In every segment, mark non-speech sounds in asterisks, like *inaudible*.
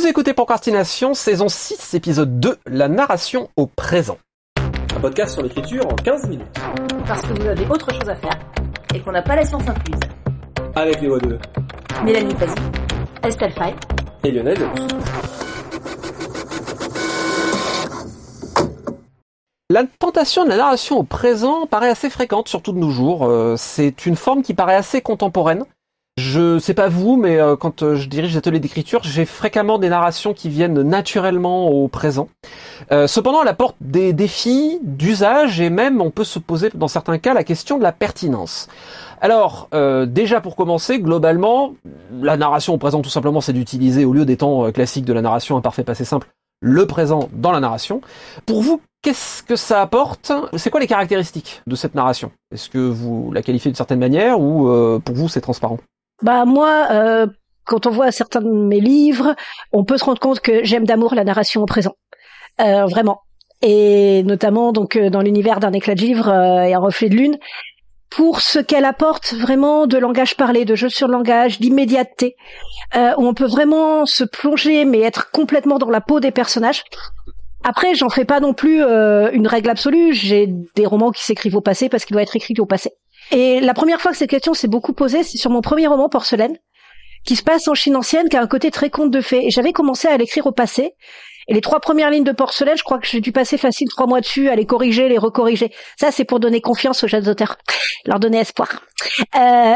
Vous écoutez Procrastination, saison 6, épisode 2, la narration au présent. Un podcast sur l'écriture en 15 minutes. Parce que vous avez autre chose à faire et qu'on n'a pas la science incluse. Avec les voix de Mélanie Fazi, Estelle Fay et Lionel. La tentation de la narration au présent paraît assez fréquente, surtout de nos jours. Euh, c'est une forme qui paraît assez contemporaine. Je sais pas vous, mais euh, quand euh, je dirige des ateliers d'écriture, j'ai fréquemment des narrations qui viennent naturellement au présent. Euh, cependant, elle apporte des défis d'usage et même on peut se poser dans certains cas la question de la pertinence. Alors, déjà pour commencer, globalement, la narration au présent tout simplement c'est d'utiliser au lieu des temps classiques de la narration imparfait passé simple, le présent dans la narration. Pour vous, qu'est-ce que ça apporte? C'est quoi les caractéristiques de cette narration? Est-ce que vous la qualifiez d'une certaine manière ou pour vous c'est transparent? Bah moi, euh, quand on voit certains de mes livres, on peut se rendre compte que j'aime d'amour la narration au présent, euh, vraiment. Et notamment donc euh, dans l'univers d'un éclat de livre et un reflet de lune, pour ce qu'elle apporte vraiment de langage parlé, de jeu sur le langage, d'immédiateté, où on peut vraiment se plonger mais être complètement dans la peau des personnages. Après, j'en fais pas non plus une règle absolue. J'ai des romans qui s'écrivent au passé parce qu'ils doivent être écrits au passé. Et la première fois que cette question s'est beaucoup posée, c'est sur mon premier roman Porcelaine, qui se passe en Chine ancienne, qui a un côté très conte de fées. Et j'avais commencé à l'écrire au passé. Et les trois premières lignes de Porcelaine, je crois que j'ai dû passer facile trois mois dessus, à les corriger, les recorriger. Ça, c'est pour donner confiance aux jeunes auteurs, *laughs* leur donner espoir. Euh,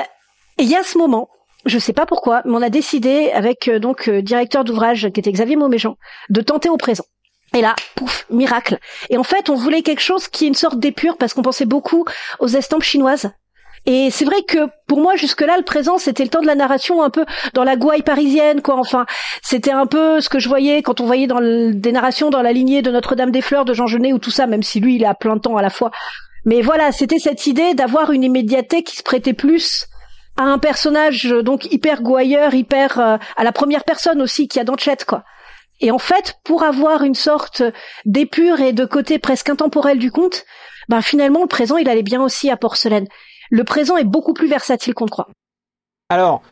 et il y a ce moment, je sais pas pourquoi, mais on a décidé avec euh, donc euh, directeur d'ouvrage qui était Xavier Mauméjean de tenter au présent. Et là, pouf, miracle. Et en fait, on voulait quelque chose qui est une sorte d'épure parce qu'on pensait beaucoup aux estampes chinoises et c'est vrai que pour moi jusque-là, le présent, c'était le temps de la narration un peu dans la gouaille parisienne, quoi. Enfin, c'était un peu ce que je voyais quand on voyait dans des narrations dans la lignée de Notre-Dame des Fleurs de Jean Genet ou tout ça, même si lui, il a plein de temps à la fois. Mais voilà, c'était cette idée d'avoir une immédiateté qui se prêtait plus à un personnage donc hyper gouailleur, hyper euh, à la première personne aussi, qui a dans chat, quoi. Et en fait, pour avoir une sorte d'épure et de côté presque intemporel du conte, ben finalement le présent il allait bien aussi à Porcelaine le présent est beaucoup plus versatile qu'on ne croit. Alors,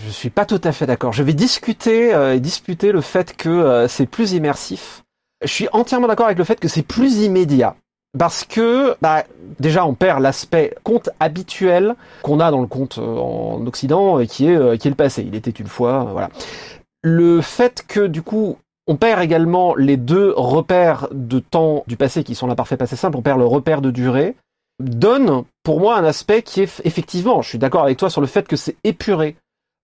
je suis pas tout à fait d'accord. Je vais discuter euh, et disputer le fait que euh, c'est plus immersif. Je suis entièrement d'accord avec le fait que c'est plus immédiat. Parce que bah, déjà on perd l'aspect conte habituel qu'on a dans le conte euh, en Occident qui est qui est le passé. Il était une fois, voilà. Le fait que du coup on perd également les deux repères de temps du passé qui sont l'imparfait passé simple. On perd le repère de durée donne pour moi un aspect qui est effectivement, je suis d'accord avec toi sur le fait que c'est épuré,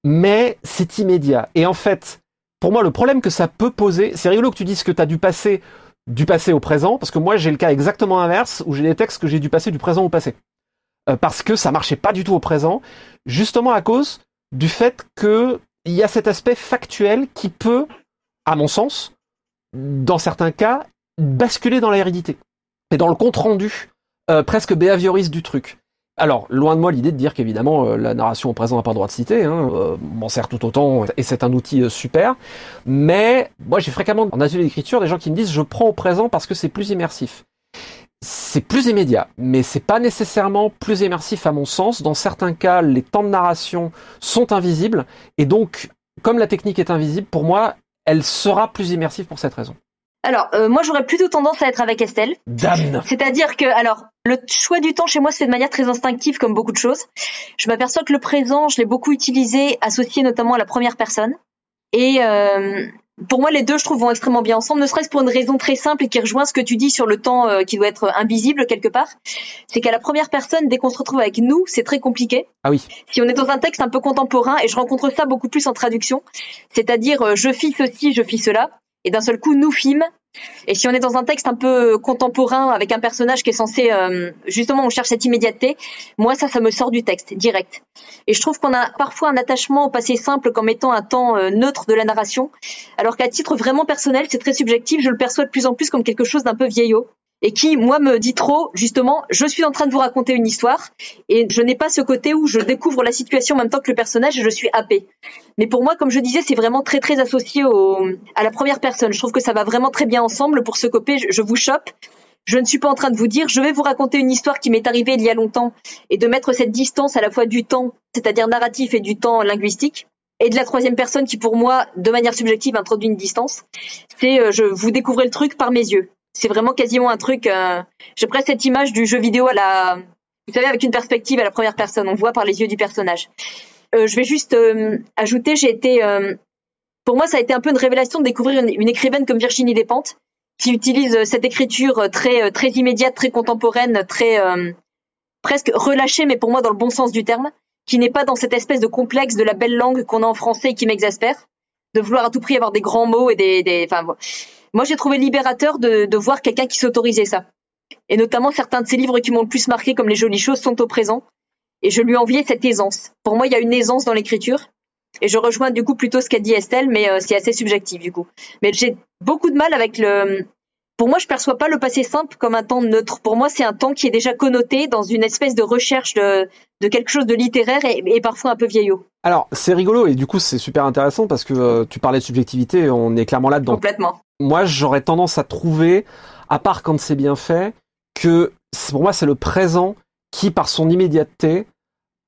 mais c'est immédiat. Et en fait, pour moi, le problème que ça peut poser, c'est rigolo que tu dises que tu as dû passer du passé au présent, parce que moi j'ai le cas exactement inverse, où j'ai des textes que j'ai dû passer du présent au passé. Euh, parce que ça marchait pas du tout au présent, justement à cause du fait qu'il y a cet aspect factuel qui peut, à mon sens, dans certains cas, basculer dans l'hérédité. Et dans le compte rendu euh, presque behavioriste du truc. Alors, loin de moi l'idée de dire qu'évidemment euh, la narration au présent n'a pas le droit de citer, hein, euh, m'en sert tout autant et c'est un outil super, mais moi j'ai fréquemment en atelier d'écriture des gens qui me disent je prends au présent parce que c'est plus immersif. C'est plus immédiat, mais c'est pas nécessairement plus immersif à mon sens. Dans certains cas, les temps de narration sont invisibles et donc, comme la technique est invisible, pour moi, elle sera plus immersive pour cette raison. Alors, euh, moi, j'aurais plutôt tendance à être avec Estelle. Dame. C'est-à-dire que, alors, le choix du temps chez moi se fait de manière très instinctive, comme beaucoup de choses. Je m'aperçois que le présent, je l'ai beaucoup utilisé, associé notamment à la première personne. Et euh, pour moi, les deux, je trouve, vont extrêmement bien ensemble, ne serait-ce pour une raison très simple et qui rejoint ce que tu dis sur le temps euh, qui doit être invisible quelque part. C'est qu'à la première personne, dès qu'on se retrouve avec nous, c'est très compliqué. Ah oui. Si on est dans un texte un peu contemporain, et je rencontre ça beaucoup plus en traduction, c'est-à-dire je fis ceci, je fis cela, et d'un seul coup nous filme. Et si on est dans un texte un peu contemporain avec un personnage qui est censé euh, justement on cherche cette immédiateté, moi ça ça me sort du texte direct. Et je trouve qu'on a parfois un attachement au passé simple comme étant un temps euh, neutre de la narration, alors qu'à titre vraiment personnel c'est très subjectif, je le perçois de plus en plus comme quelque chose d'un peu vieillot et qui, moi, me dit trop, justement, je suis en train de vous raconter une histoire et je n'ai pas ce côté où je découvre la situation en même temps que le personnage et je suis happé. Mais pour moi, comme je disais, c'est vraiment très, très associé au, à la première personne. Je trouve que ça va vraiment très bien ensemble pour se copier. Je, vous chope. Je ne suis pas en train de vous dire, je vais vous raconter une histoire qui m'est arrivée il y a longtemps et de mettre cette distance à la fois du temps, c'est-à-dire narratif et du temps linguistique. et de la troisième personne qui pour moi, de manière subjective, introduit une distance. C'est euh, je vous découvrez le truc par mes yeux. C'est vraiment quasiment un truc. Euh, J'ai cette image du jeu vidéo à la, vous savez, avec une perspective à la première personne. On voit par les yeux du personnage. Euh, je vais juste euh, ajouter, j'ai été, euh, pour moi, ça a été un peu une révélation de découvrir une, écrivaine comme Virginie Despentes, qui utilise euh, cette écriture euh, très très immédiate, très contemporaine, très presque relâchée, mais pour moi dans le bon sens du terme, qui n'est pas dans cette espèce de complexe de la belle langue qu'on a en français et qui m'exaspère, de vouloir à tout prix avoir des grands mots et des, moi j'ai trouvé libérateur de, de voir quelqu'un qui s'autorisait ça. Et notamment certains de ses livres qui m'ont le plus marqué, comme Les Jolies Choses, sont au présent. Et je lui enviais cette aisance. Pour moi, il y a une aisance dans l'écriture. Et je rejoins du coup plutôt ce qu'a dit Estelle, mais euh, c'est assez subjectif du coup. Mais j'ai beaucoup de mal avec le. Pour moi, je perçois pas le passé simple comme un temps neutre. Pour moi, c'est un temps qui est déjà connoté dans une espèce de recherche de, de quelque chose de littéraire et, et parfois un peu vieillot. Alors, c'est rigolo et du coup, c'est super intéressant parce que euh, tu parlais de subjectivité, on est clairement là-dedans. Complètement. Moi, j'aurais tendance à trouver, à part quand c'est bien fait, que pour moi, c'est le présent qui, par son immédiateté,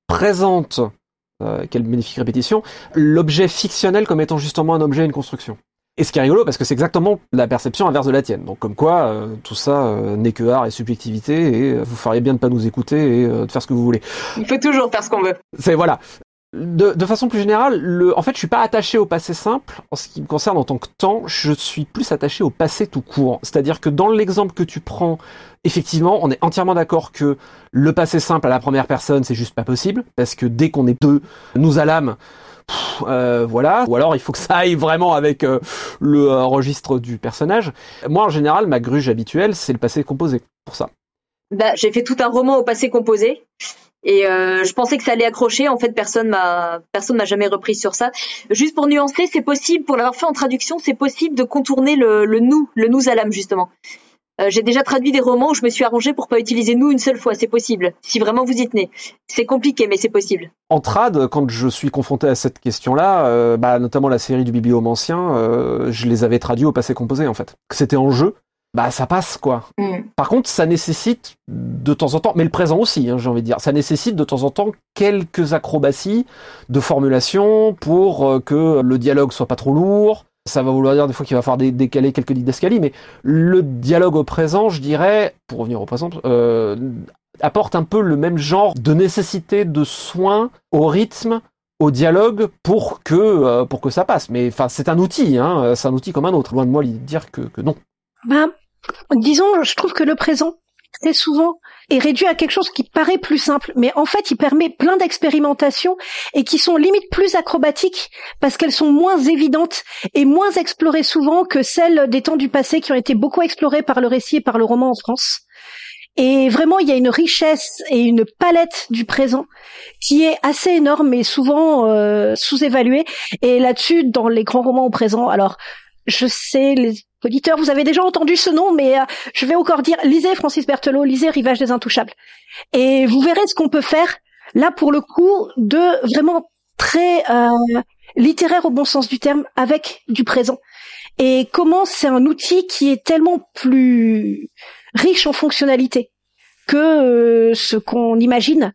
présente, euh, quelle magnifique répétition, l'objet fictionnel comme étant justement un objet, une construction. Et ce qui est rigolo, parce que c'est exactement la perception inverse de la tienne. Donc comme quoi, euh, tout ça euh, n'est que art et subjectivité, et euh, vous feriez bien de pas nous écouter et euh, de faire ce que vous voulez. Il faut toujours faire ce qu'on veut. C'est voilà. De, façon plus générale, le, en fait, je suis pas attaché au passé simple. En ce qui me concerne en tant que temps, je suis plus attaché au passé tout court. C'est-à-dire que dans l'exemple que tu prends, effectivement, on est entièrement d'accord que le passé simple à la première personne, c'est juste pas possible, parce que dès qu'on est deux, nous à l'âme, euh, voilà. Ou alors, il faut que ça aille vraiment avec euh, le euh, registre du personnage. Moi, en général, ma gruge habituelle, c'est le passé composé. Pour ça. Bah, j'ai fait tout un roman au passé composé. Et euh, je pensais que ça allait accrocher. En fait, personne m'a personne m'a jamais repris sur ça. Juste pour nuancer, c'est possible, pour l'avoir fait en traduction, c'est possible de contourner le, nous, le nous à l'âme justement. Euh, j'ai déjà traduit des romans où je me suis arrangé pour pas utiliser nous une seule fois. C'est possible, si vraiment vous y tenez. C'est compliqué, mais c'est possible. En trad, quand je suis confronté à cette question-là, euh, bah, notamment la série du bibliomancien, je les avais traduits au passé composé en fait. C'était en jeu, bah ça passe quoi. Mm. Par contre, ça nécessite de temps en temps, mais le présent aussi, hein, j'ai envie de dire, ça nécessite de temps en temps quelques acrobaties de formulation pour euh, que le dialogue soit pas trop lourd. Ça va vouloir dire des fois qu'il va falloir dé- décaler quelques didascalies, mais le dialogue au présent, je dirais, pour revenir au présent, euh, apporte un peu le même genre de nécessité de soin au rythme, au dialogue pour que euh, pour que ça passe. Mais enfin, c'est un outil, hein, c'est un outil comme un autre. Loin de moi l'idée de dire que, que non. Ben, disons, je trouve que le présent, très souvent, est réduit à quelque chose qui paraît plus simple, mais en fait, il permet plein d'expérimentations et qui sont limite plus acrobatiques parce qu'elles sont moins évidentes et moins explorées souvent que celles des temps du passé qui ont été beaucoup explorées par le récit et par le roman en France. Et vraiment, il y a une richesse et une palette du présent qui est assez énorme et souvent euh, sous-évaluée. Et là-dessus, dans les grands romans au présent, alors je sais, les auditeurs, vous avez déjà entendu ce nom, mais euh, je vais encore dire, lisez Francis Berthelot, lisez Rivage des Intouchables. Et vous verrez ce qu'on peut faire, là, pour le coup, de vraiment très euh, littéraire au bon sens du terme, avec du présent. Et comment c'est un outil qui est tellement plus riche en fonctionnalités que euh, ce qu'on imagine.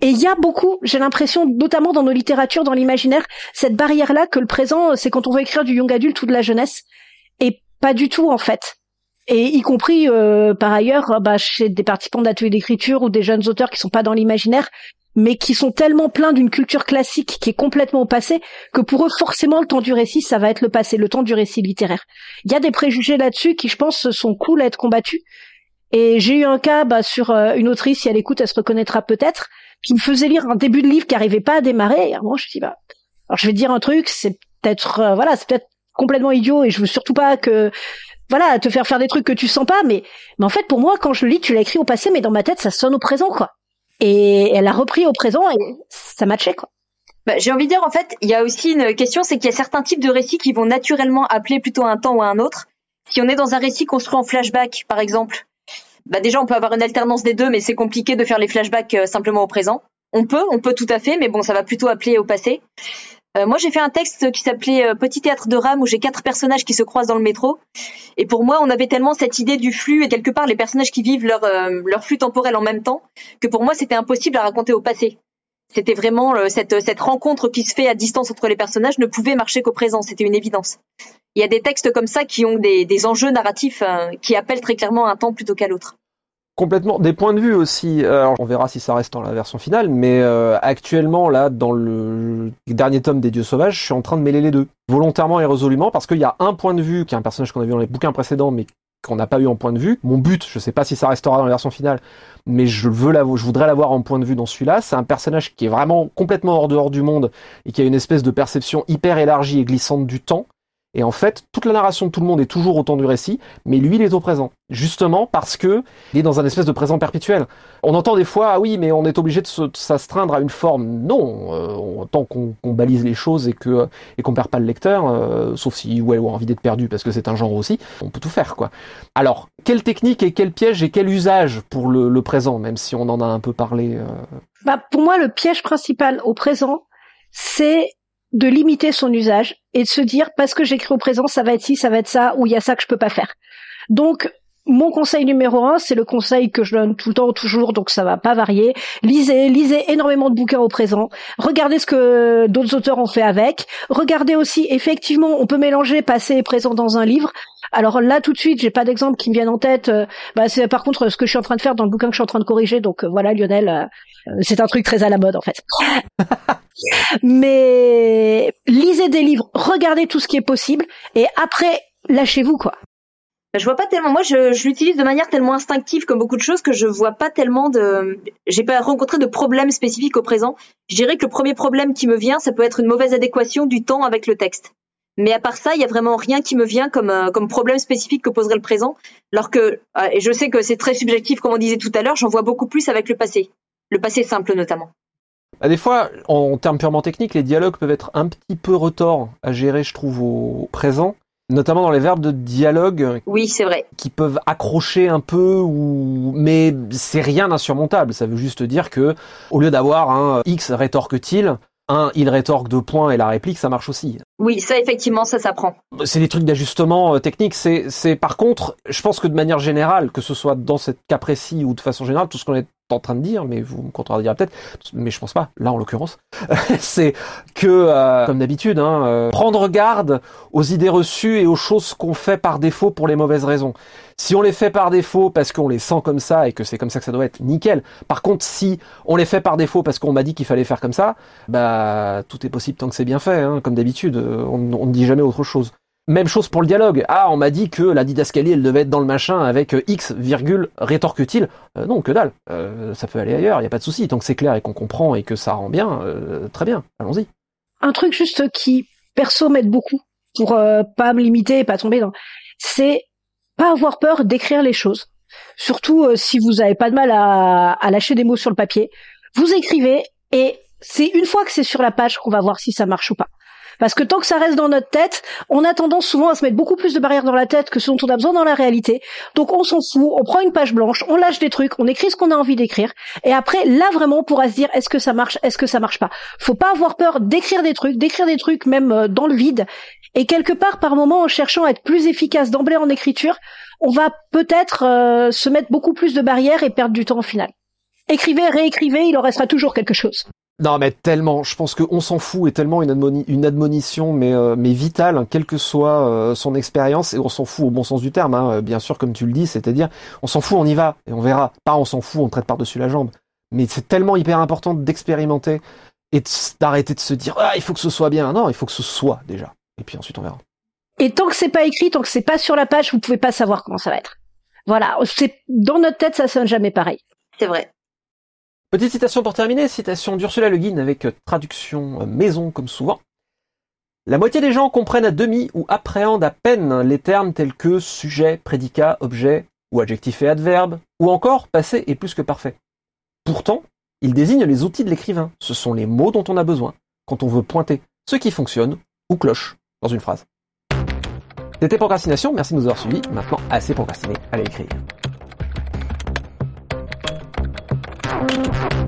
Et il y a beaucoup, j'ai l'impression, notamment dans nos littératures, dans l'imaginaire, cette barrière-là que le présent, c'est quand on veut écrire du young adulte ou de la jeunesse, et pas du tout en fait. Et y compris euh, par ailleurs, bah, chez des participants d'ateliers d'écriture ou des jeunes auteurs qui sont pas dans l'imaginaire, mais qui sont tellement pleins d'une culture classique qui est complètement au passé que pour eux forcément le temps du récit ça va être le passé, le temps du récit littéraire. Il y a des préjugés là-dessus qui je pense sont cool à être combattus. Et j'ai eu un cas bah, sur euh, une autrice, si elle écoute, elle se reconnaîtra peut-être, qui me faisait lire un début de livre qui arrivait pas à démarrer. Et à je me dis bah, alors je vais te dire un truc, c'est peut-être euh, voilà, c'est peut-être complètement idiot et je veux surtout pas que voilà te faire faire des trucs que tu sens pas, mais mais en fait pour moi quand je le lis, tu l'as écrit au passé, mais dans ma tête ça sonne au présent quoi. Et elle a repris au présent et ça matchait quoi. Bah, j'ai envie de dire, en fait, il y a aussi une question, c'est qu'il y a certains types de récits qui vont naturellement appeler plutôt un temps ou un autre. Si on est dans un récit construit en flashback, par exemple, bah déjà on peut avoir une alternance des deux, mais c'est compliqué de faire les flashbacks euh, simplement au présent. On peut, on peut tout à fait, mais bon, ça va plutôt appeler au passé. Euh, moi, j'ai fait un texte qui s'appelait euh, Petit théâtre de rame où j'ai quatre personnages qui se croisent dans le métro. Et pour moi, on avait tellement cette idée du flux et quelque part les personnages qui vivent leur, leur flux temporel en même temps que pour moi, c'était impossible à raconter au passé. C'était vraiment euh, cette, cette rencontre qui se fait à distance entre les personnages ne pouvait marcher qu'au présent. C'était une évidence. Il y a des textes comme ça qui ont des, enjeux narratifs euh, qui appellent très clairement un temps plutôt qu'à l'autre. Complètement. Des points de vue aussi. On verra si ça reste dans la version finale, mais euh, actuellement, là, dans le dernier tome des Dieux Sauvages, je suis en train de mêler les deux, volontairement et résolument, parce qu'il y a un point de vue qui est un personnage qu'on a vu dans les bouquins précédents, mais qu'on n'a pas eu en point de vue. Mon but, je sais pas si ça restera dans la version finale, mais je veux la, je voudrais l'avoir en point de vue dans celui-là. C'est un personnage qui est vraiment complètement hors dehors du monde et qui a une espèce de perception hyper élargie et glissante du temps. Et en fait, toute la narration de tout le monde est toujours au temps du récit, mais lui, il est au présent. Justement parce que il est dans un espèce de présent perpétuel. On entend des fois, ah oui, mais on est obligé de s'astreindre à une forme. Non, euh, on- tant qu'on balise les choses et que et qu'on perd pas le lecteur, euh, sauf si ouais, ou a envie d'être perdu parce que c'est un genre aussi, on peut tout faire quoi. Alors, quelle technique et quel piège et quel usage pour le, le présent, même si on en a un peu parlé. euh, Bah, pour moi, le piège principal au présent, c'est de limiter son usage et de se dire parce que j'écris au présent, ça va être ci, ça va être ça, ou il y a ça que je peux pas faire. Donc, mon conseil numéro un, c'est le conseil que je donne tout le temps, toujours, donc ça va pas varier. Lisez, lisez énormément de bouquins au présent. Regardez ce que d'autres auteurs ont fait avec. Regardez aussi, effectivement, on peut mélanger passé et présent dans un livre. Alors là, tout de suite, j'ai pas d'exemple qui me viennent en tête. Euh, Bah, c'est par contre ce que je suis en train de faire dans le bouquin que je suis en train de corriger. Donc euh, voilà, Lionel, euh, c'est un truc très à la mode en fait. *laughs* Mais lisez des livres, regardez tout ce qui est possible, et après, lâchez-vous quoi. Je vois pas tellement. Moi, je, je l'utilise de manière tellement instinctive comme beaucoup de choses que je vois pas tellement de. J'ai pas rencontré de problème spécifique au présent. Je dirais que le premier problème qui me vient, ça peut être une mauvaise adéquation du temps avec le texte. Mais à part ça, il y a vraiment rien qui me vient comme euh, comme problème spécifique que poserait le présent. Alors que euh, et je sais que c'est très subjectif comme on disait tout à l'heure, j'en vois beaucoup plus avec le passé, le passé simple notamment. Bah, des fois, en termes purement techniques, les dialogues peuvent être un petit peu retors à gérer, je trouve, au présent. Notamment dans les verbes de dialogue Oui, c'est vrai. qui peuvent accrocher un peu ou mais c'est rien d'insurmontable ça veut juste dire que au lieu d'avoir un X rétorque-t-il un il rétorque deux points et la réplique ça marche aussi Oui, ça effectivement, ça s'apprend. c'est des trucs d'ajustement euh, technique c'est c'est par contre je pense que de manière générale que ce soit dans ce cas précis ou de façon générale tout ce qu'on est en train de dire mais vous me contredirez peut-être mais je pense pas là en l'occurrence *laughs* c'est que euh, comme d'habitude hein, euh, prendre garde aux idées reçues et aux choses qu'on fait par défaut pour les mauvaises raisons si on les fait par défaut parce qu'on les sent comme ça et que c'est comme ça que ça doit être, nickel. Par contre, si on les fait par défaut parce qu'on m'a dit qu'il fallait faire comme ça, bah tout est possible tant que c'est bien fait. Hein. Comme d'habitude, euh, on, on ne dit jamais autre chose. Même chose pour le dialogue. Ah, on m'a dit que la didascalie, elle devait être dans le machin avec euh, X, virgule, rétorque-t-il. Euh, non, que dalle. Euh, ça peut aller ailleurs, il y a pas de souci. Tant que c'est clair et qu'on comprend et que ça rend bien, très bien. Allons-y. Un truc juste qui, perso, m'aide beaucoup pour pas me limiter et pas tomber dans, c'est pas avoir peur d'écrire les choses. Surtout si vous avez pas de mal à lâcher des mots sur le papier. Vous écrivez et c'est une fois que c'est sur la page qu'on va voir si ça marche ou pas. Parce que tant que ça reste dans notre tête, on a tendance souvent à se mettre beaucoup plus de barrières dans la tête que ce dont on a besoin dans la réalité. Donc on s'en fout, on prend une page blanche, on lâche des trucs, on écrit ce qu'on a envie d'écrire. Et après, là vraiment, on pourra se dire est-ce que ça marche, est-ce que ça marche pas? Faut pas avoir peur d'écrire des trucs, d'écrire des trucs même euh, dans le vide. Et quelque part, par moment, en cherchant à être plus efficace d'emblée en écriture, on va peut-être euh, se mettre beaucoup plus de barrières et perdre du temps au final. Écrivez, réécrivez, il en restera toujours quelque chose. Non, mais tellement, je pense qu'on s'en fout est tellement une, admoni- une admonition, mais, euh, mais vitale, hein, quelle que soit euh, son expérience, et on s'en fout au bon sens du terme, hein, euh, bien sûr, comme tu le dis, c'est-à-dire, on s'en fout, on y va, et on verra. Pas on s'en fout, on traite par-dessus la jambe. Mais c'est tellement hyper important d'expérimenter et d'arrêter de se dire, ah, il faut que ce soit bien. Non, il faut que ce soit déjà. Et puis ensuite, on verra. Et tant que c'est pas écrit, tant que c'est pas sur la page, vous pouvez pas savoir comment ça va être. Voilà, c'est dans notre tête, ça sonne jamais pareil. C'est vrai. Petite citation pour terminer, citation d'Ursula Le Guin avec euh, traduction euh, maison comme souvent. La moitié des gens comprennent à demi ou appréhendent à peine les termes tels que sujet, prédicat, objet, ou adjectif et adverbe, ou encore passé et plus que parfait. Pourtant, ils désignent les outils de l'écrivain. Ce sont les mots dont on a besoin quand on veut pointer ce qui fonctionne ou cloche dans une phrase. C'était Procrastination, merci de nous avoir suivis. Maintenant, assez procrastiné, allez écrire. Thank you.